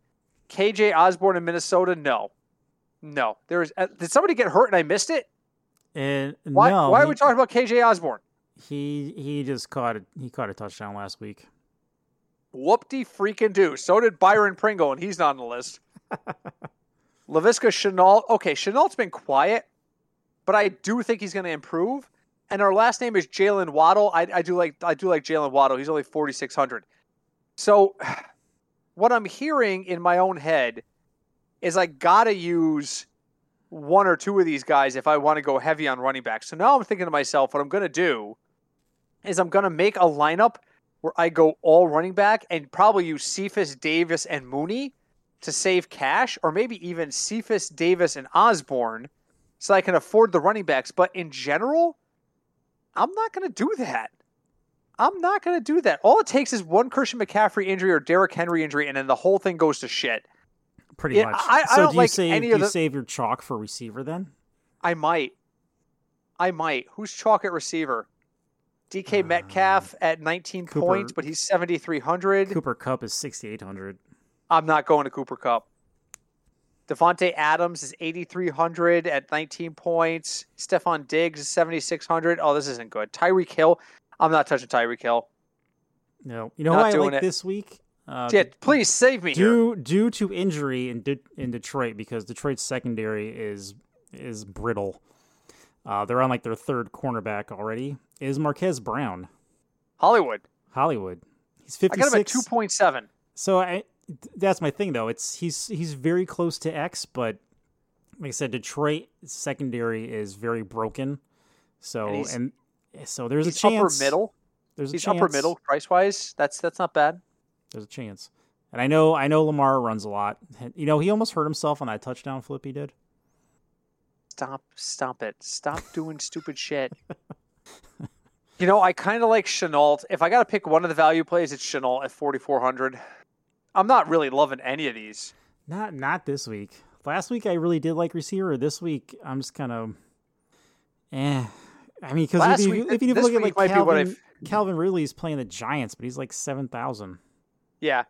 KJ Osborne in Minnesota, no. No. There is uh, did somebody get hurt and I missed it? And Why no, why he, are we talking about KJ Osborne? he he just caught a, he caught a touchdown last week. Whoop de freaking do. So did Byron Pringle, and he's not on the list. Laviska Shenault. Okay, Shenault's been quiet, but I do think he's going to improve. And our last name is Jalen Waddle. I, I do like I do like Jalen Waddle. He's only forty six hundred. So, what I'm hearing in my own head is I gotta use one or two of these guys if I want to go heavy on running back. So now I'm thinking to myself, what I'm to do is I'm to make a lineup where I go all running back and probably use Cephus, Davis, and Mooney to save cash, or maybe even Cephus, Davis, and Osborne so I can afford the running backs. But in general, I'm not to do that. I'm not going to do that. All it takes is one Christian McCaffrey injury or Derrick Henry injury, and then the whole thing goes to shit. Pretty Yeah, much. I- I so don't do you like save any do of you the- save your chalk for receiver then? I might. I might. Who's chalk at receiver? DK uh, Metcalf at 19 Cooper- points, but he's 7,300. Cooper Kupp is sixty eight hundred. I'm not going to Cooper Kupp. Davante Adams is 8,300 at 19 points. Stefon Diggs is 7,600. Oh, this isn't good. Tyreek Hill. I'm not touching Tyreek Hill. No. You know not who I like it. this week? Uh, yeah, please save me due, here. Due to injury in De- in Detroit because Detroit's secondary is is brittle. Uh, they're on like their third cornerback already. Is Marquise Brown? Hollywood. Hollywood. He's 56. I got him at 2.7. So I that's my thing though. It's he's he's very close to X, but like I said, Detroit secondary is very broken. So and, and so there's a chance. Upper middle. There's he's chance. upper middle price wise. That's that's not bad. There's a chance. And I know I know Lamar runs a lot. You know he almost hurt himself on that touchdown flip he did. Stop! Stop it! Stop doing stupid shit. You know, I kind of like Shenault. If I got to pick one of the value plays, it's Shenault at 4,400. I'm not really loving any of these. Not not this week. Last week I really did like receiver. This week I'm just kind of, eh. I mean, because if, you, if you look at like Calvin, Calvin Ridley's playing the Giants, but he's like seven thousand. Yeah,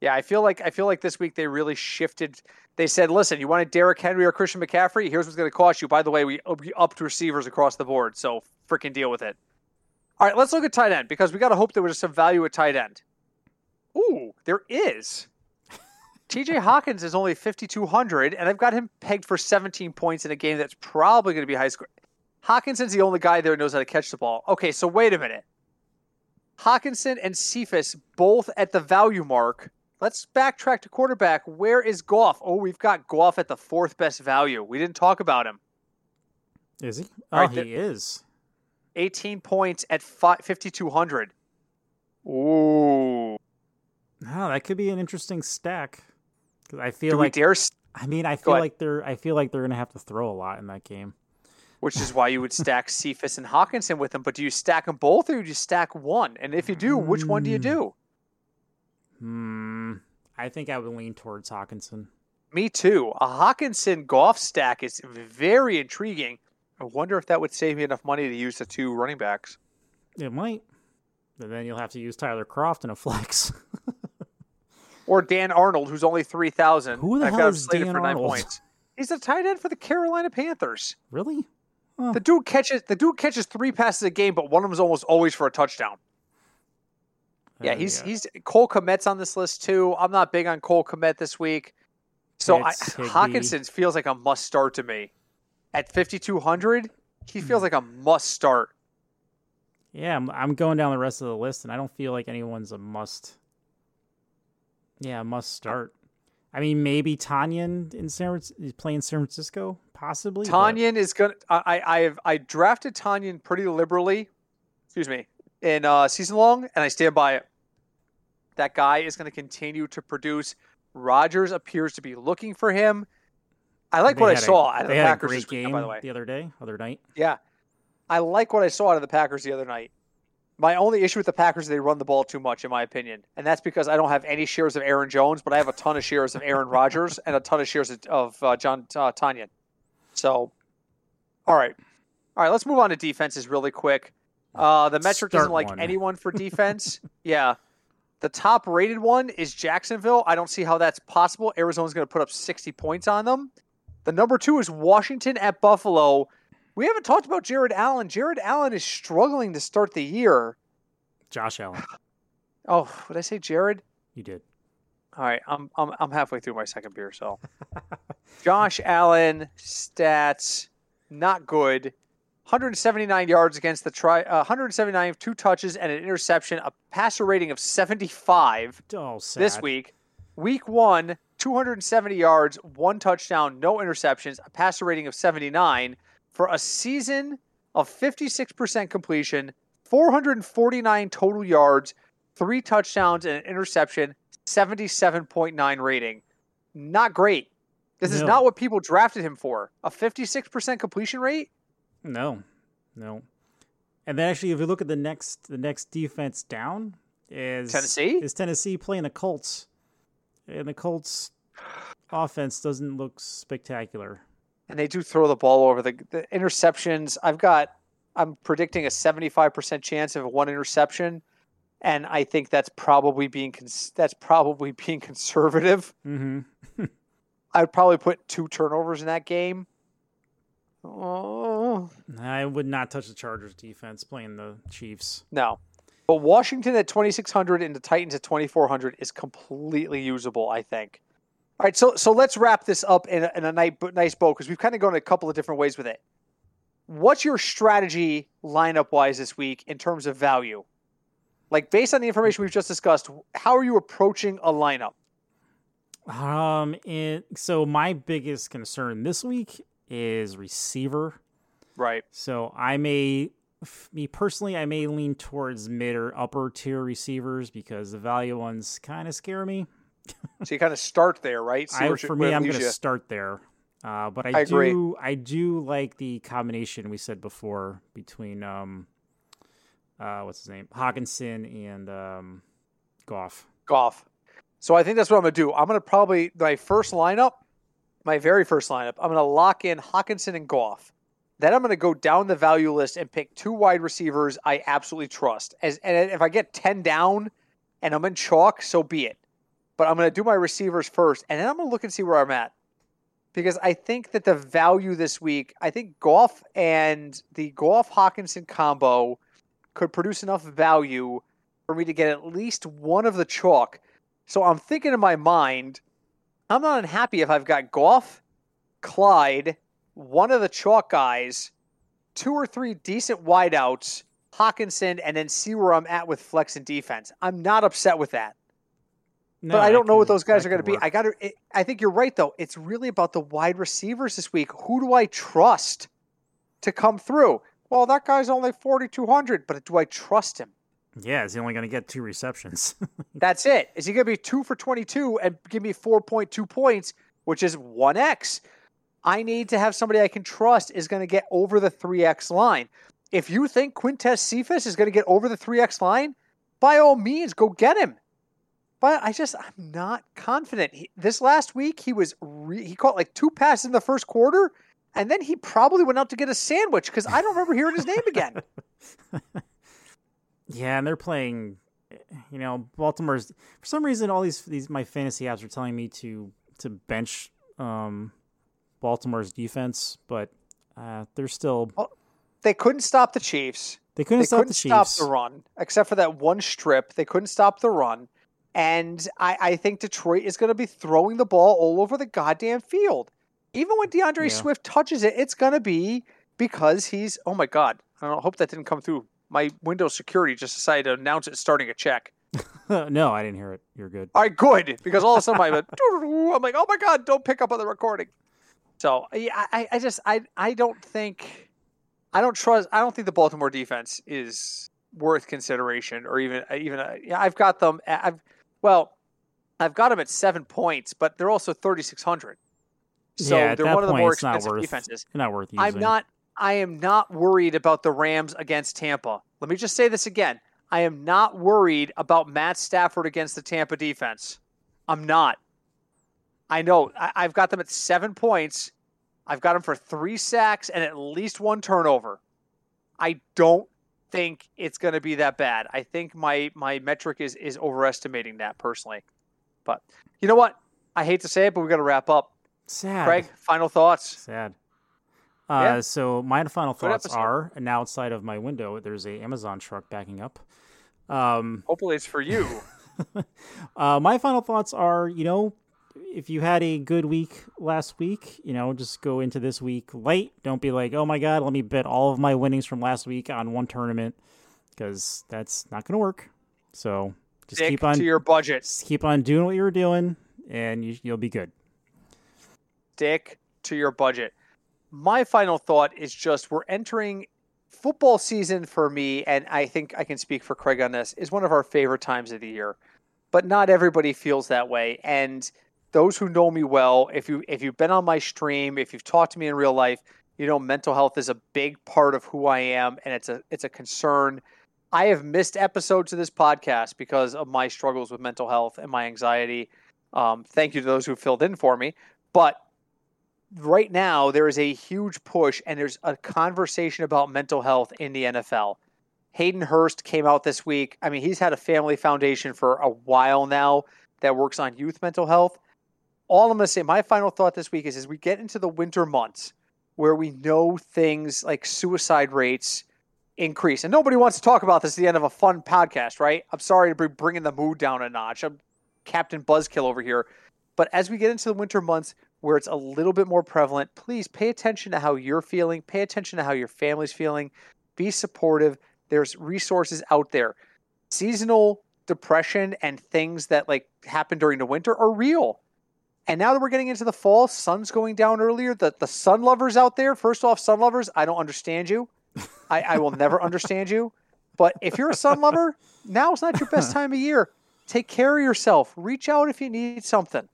yeah. I feel like I feel like this week they really shifted. They said, "Listen, you wanted Derrick Henry or Christian McCaffrey? Here's what's going to cost you." By the way, we upped receivers across the board, so freaking deal with it. All right, let's look at tight end because we got to hope there was some value at tight end. Ooh, there is. TJ Hawkins is only 5,200, and I've got him pegged for 17 points in a game that's probably going to be high score. Hockenson's the only guy there who knows how to catch the ball. Okay, so wait a minute. Hockenson and Cephus both at the value mark. Let's backtrack to quarterback. Where is Goff? Oh, we've got Goff at the fourth best value. We didn't talk about him. Is he? Oh, right, he is. 18 points at 5,200. Ooh. No, that could be an interesting stack. I feel Do like dare... I mean, I feel like they're I feel like they're gonna have to throw a lot in that game. Which is why you would stack Cephus and Hockenson with them. But do you stack them both, or do you stack one? And if you do, which one do you do? Hmm. I think I would lean towards Hockenson. Me too. A Hockenson Goff stack is very intriguing. I wonder if that would save me enough money to use the two running backs. It might. But then you'll have to use Tyler Kroft in a flex. or Dan Arnold, who's only three thousand. Who the I've hell is Dan for nine Arnold? points. He's a tight end for the Carolina Panthers. Really? Huh. The dude catches the dude catches three passes a game, but one of them is almost always for a touchdown. Yeah, uh, he's yeah. he's Cole Kmet's on this list too. I'm not big on Cole Kmet this week. So I, Hockenson feels like a must start to me at 5200 he feels hmm. like a must start yeah I'm, I'm, going down the rest of the list and i don't feel like anyone's a must yeah must start i mean maybe Tonyan in san is playing san francisco possibly Tonyan but... is gonna i i have i drafted Tonyan pretty liberally excuse me in uh season long and i stand by it that guy is going to continue to produce Rodgers appears to be looking for him. I like what I saw a, out of the Packers. great game by the way, the other day, other night. Yeah, I like what I saw out of the Packers the other night. My only issue with the Packers is they run the ball too much, in my opinion, and that's because I don't have any shares of Aaron Jones, but I have a ton of shares of Aaron Rodgers and a ton of shares of uh, John uh, Tonyan. So, all right, all right, let's move on to defenses really quick. Uh, the metric Start doesn't like one. anyone for defense. yeah. The top rated one is Jacksonville. I don't see how that's possible. Arizona's going to put up 60 points on them. The number two is Washington at Buffalo. We haven't talked about Jared Allen. Jared Allen is struggling to start the year. Josh Allen. Oh, did I say Jared? You did. All right, I'm I'm I'm halfway through my second beer, so Josh Allen stats not good. 179 yards against the try, uh, 179 two touches and an interception, a passer rating of 75 oh, this week. Week one, 270 yards, one touchdown, no interceptions, a passer rating of 79 for a season of 56% completion, 449 total yards, three touchdowns, and an interception, 77.9 rating. Not great. This no. is not what people drafted him for. A 56% completion rate? No, no. And then actually, if you look at the next, the next defense down is Tennessee. Is Tennessee playing the Colts? And the Colts offense doesn't look spectacular. And they do throw the ball over the, the interceptions. I've got I'm predicting a 75% chance of one interception and I think that's probably being that's probably being conservative. Mm-hmm. I'd probably put two turnovers in that game. Oh. I would not touch the Chargers defense playing the Chiefs. No. But Washington at 2600 and the Titans at 2400 is completely usable, I think. All right, so so let's wrap this up in a, in a nice, nice bow because we've kind of gone a couple of different ways with it. What's your strategy lineup wise this week in terms of value? Like based on the information we've just discussed, how are you approaching a lineup? Um, it, so my biggest concern this week is receiver. Right. So I may, me personally, I may lean towards mid or upper tier receivers because the value ones kind of scare me. So you kind of start there, right? I, for me, I'm going to start there. Uh, but I, I do, agree. I do like the combination we said before between, um, uh, what's his name, Hockenson and um, Goff. Goff. So I think that's what I'm going to do. I'm going to probably my first lineup, my very first lineup. I'm going to lock in Hockenson and Goff. Then I'm going to go down the value list and pick two wide receivers I absolutely trust. As and if I get ten down and I'm in chalk, so be it. But I'm going to do my receivers first, and then I'm going to look and see where I'm at because I think that the value this week, I think Goff and the Goff Hockenson combo could produce enough value for me to get at least one of the chalk so I'm thinking in my mind, I'm not unhappy if I've got Goff, Clyde, one of the chalk guys, two or three decent wideouts, Hockenson, and then see where I'm at with flex and defense. I'm not upset with that. No, but I don't I know what those guys are going to be. I got to. I think you're right though. It's really about the wide receivers this week. Who do I trust to come through? Well, that guy's only 4200, but do I trust him? Yeah, is he only going to get two receptions? That's it. Is he going to be two for 22 and give me 4.2 points, which is 1x? I need to have somebody I can trust is going to get over the 3x line. If you think Quintez Cephus is going to get over the 3x line, by all means, go get him. But I just, I'm not confident. He, this last week, he was, re, he caught like two passes in the first quarter, and then he probably went out to get a sandwich because I don't remember hearing his name again. Yeah, and they're playing. You know, Baltimore's for some reason all these these my fantasy apps are telling me to to bench um, Baltimore's defense, but uh, they're still. Well, they couldn't stop the Chiefs. They couldn't, they stop, couldn't the stop the run, except for that one strip. They couldn't stop the run. And I, I think Detroit is going to be throwing the ball all over the goddamn field. Even when D'Andre yeah. Swift touches it, it's going to be because he's, oh my God. I don't hope that didn't come through my Windows security just decided to announce it starting a check. no, I didn't hear it. You're good. All right, good. Because all of a sudden I'm, I'm like, oh my god, don't pick up on the recording. So yeah, I, I just I I don't think I don't trust I don't think the Baltimore defense is worth consideration or even even uh, yeah I've got them I've well I've got them at seven points, but they're also thirty six hundred. So yeah, they're one of the more expensive worth, defenses. Not worth using. I'm not I am not worried about the Rams against Tampa. Let me just say this again. I am not worried about Matt Stafford against the Tampa defense. I'm not. I know I, have got them at seven points. I've got them for three sacks and at least one turnover. I don't think it's going to be that bad. I think my my metric is is overestimating that personally. But you know what? I hate to say it, but we got to wrap up. Sad. Craig, final thoughts. Sad. Uh, yeah. So my final thoughts are, now outside of my window, there's a Amazon truck backing up. Um, Hopefully, it's for you. uh, my final thoughts are, you know, if you had a good week last week, you know, just go into this week light. Don't be like, oh my god, let me bet all of my winnings from last week on one tournament, because that's not going to work. So just Stick keep on to your budget. Keep on doing what you were doing, and you, you'll be good. Stick to your budget my final thought is just we're entering football season for me, and I think I can speak for Craig on this, is one of our favorite times of the year. But not everybody feels that way. And those who know me well, if you if you've been on my stream, if you've talked to me in real life, you know mental health is a big part of who I am, and it's a it's a concern. I have missed episodes of this podcast because of my struggles with mental health and my anxiety. Um, thank you to those who filled in for me. But right now there is a huge push and there's a conversation about mental health in the NFL. Hayden Hurst came out this week. I mean, he's had a family foundation for a while now that works on youth mental health. All I'm going to say, my final thought this week is as we get into the winter months where we know things like suicide rates increase, and nobody wants to talk about this at the end of a fun podcast, right? I'm sorry to be bringing the mood down a notch. I'm Captain Buzzkill over here. But as we get into the winter months where it's a little bit more prevalent, please pay attention to how you're feeling, pay attention to how your family's feeling, be supportive. There's resources out there. Seasonal depression and things that like happen during the winter are real. And now that we're getting into the fall, sun's going down earlier. The the sun lovers out there, first off, sun lovers, I don't understand you. I, I will never understand you. But if you're a sun lover, now's not your best time of year. Take care of yourself. Reach out if you need something.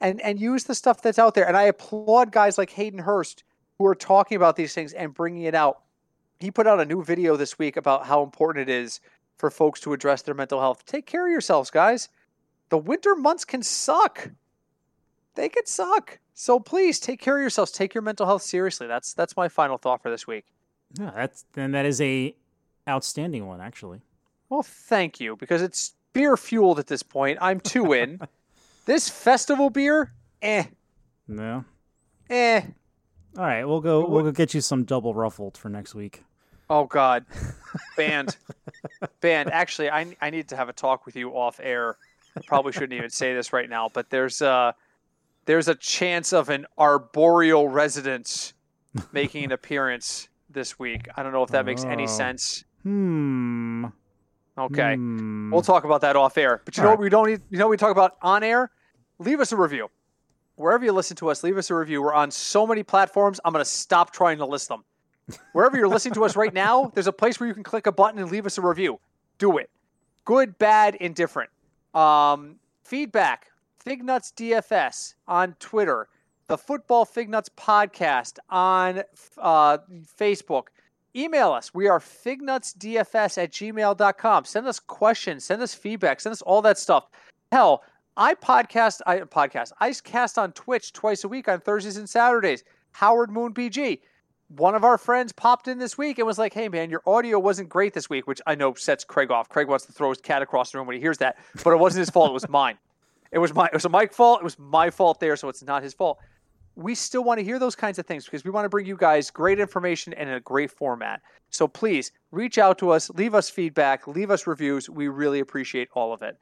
And and use the stuff that's out there. And I applaud guys like Hayden Hurst who are talking about these things and bringing it out. He put out a new video this week about how important it is for folks to address their mental health. Take care of yourselves, guys. The winter months can suck. They can suck. So please take care of yourselves. Take your mental health seriously. That's that's my final thought for this week. Yeah, that's then that is a outstanding one actually. Well, thank you because it's beer fueled at this point. I'm two in. this festival beer, eh. No. Eh. All right, we'll go. We'll go get you some double ruffled for next week. Oh God, banned, banned. Actually, I I need to have a talk with you off air. I probably shouldn't even say this right now, but there's uh there's a chance of an arboreal residence making an appearance this week. I don't know if that makes any Oh. sense. Hmm. Okay, Hmm. we'll talk about that off air. But you All know right. what we don't need. You know what we talk about on air. Leave us a review. Wherever you listen to us, leave us a review. We're on so many platforms. I'm going to stop trying to list them. Wherever you're listening to us right now, there's a place where you can click a button and leave us a review. Do it. Good, bad, indifferent. Um, feedback. Fignuts DFS on Twitter. The Football Fignuts podcast on uh, Facebook. Email us. We are fignutsdfs at gmail.com. Send us questions. Send us feedback. Send us all that stuff. Hell, I podcast, I podcast, I cast on Twitch twice a week on Thursdays and Saturdays. Howard Moon BG. One of our friends popped in this week and was like, hey, man, your audio wasn't great this week, which I know sets Craig off. Craig wants to throw his cat across the room when he hears that, but it wasn't his fault. It was mine. It was my it was a mic fault. It was my fault there, so it's not his fault. We still want to hear those kinds of things because we want to bring you guys great information and in a great format. So please reach out to us, leave us feedback, leave us reviews. We really appreciate all of it.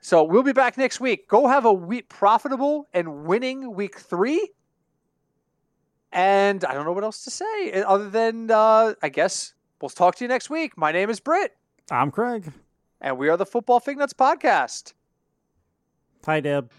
So we'll be back next week. Go have a week profitable and winning week three. And I don't know what else to say eh, other than uh, I guess we'll talk to you next week. My name is Britt, I'm Craig. and we are the Football Fig Nuts Podcast. Hi, Deb.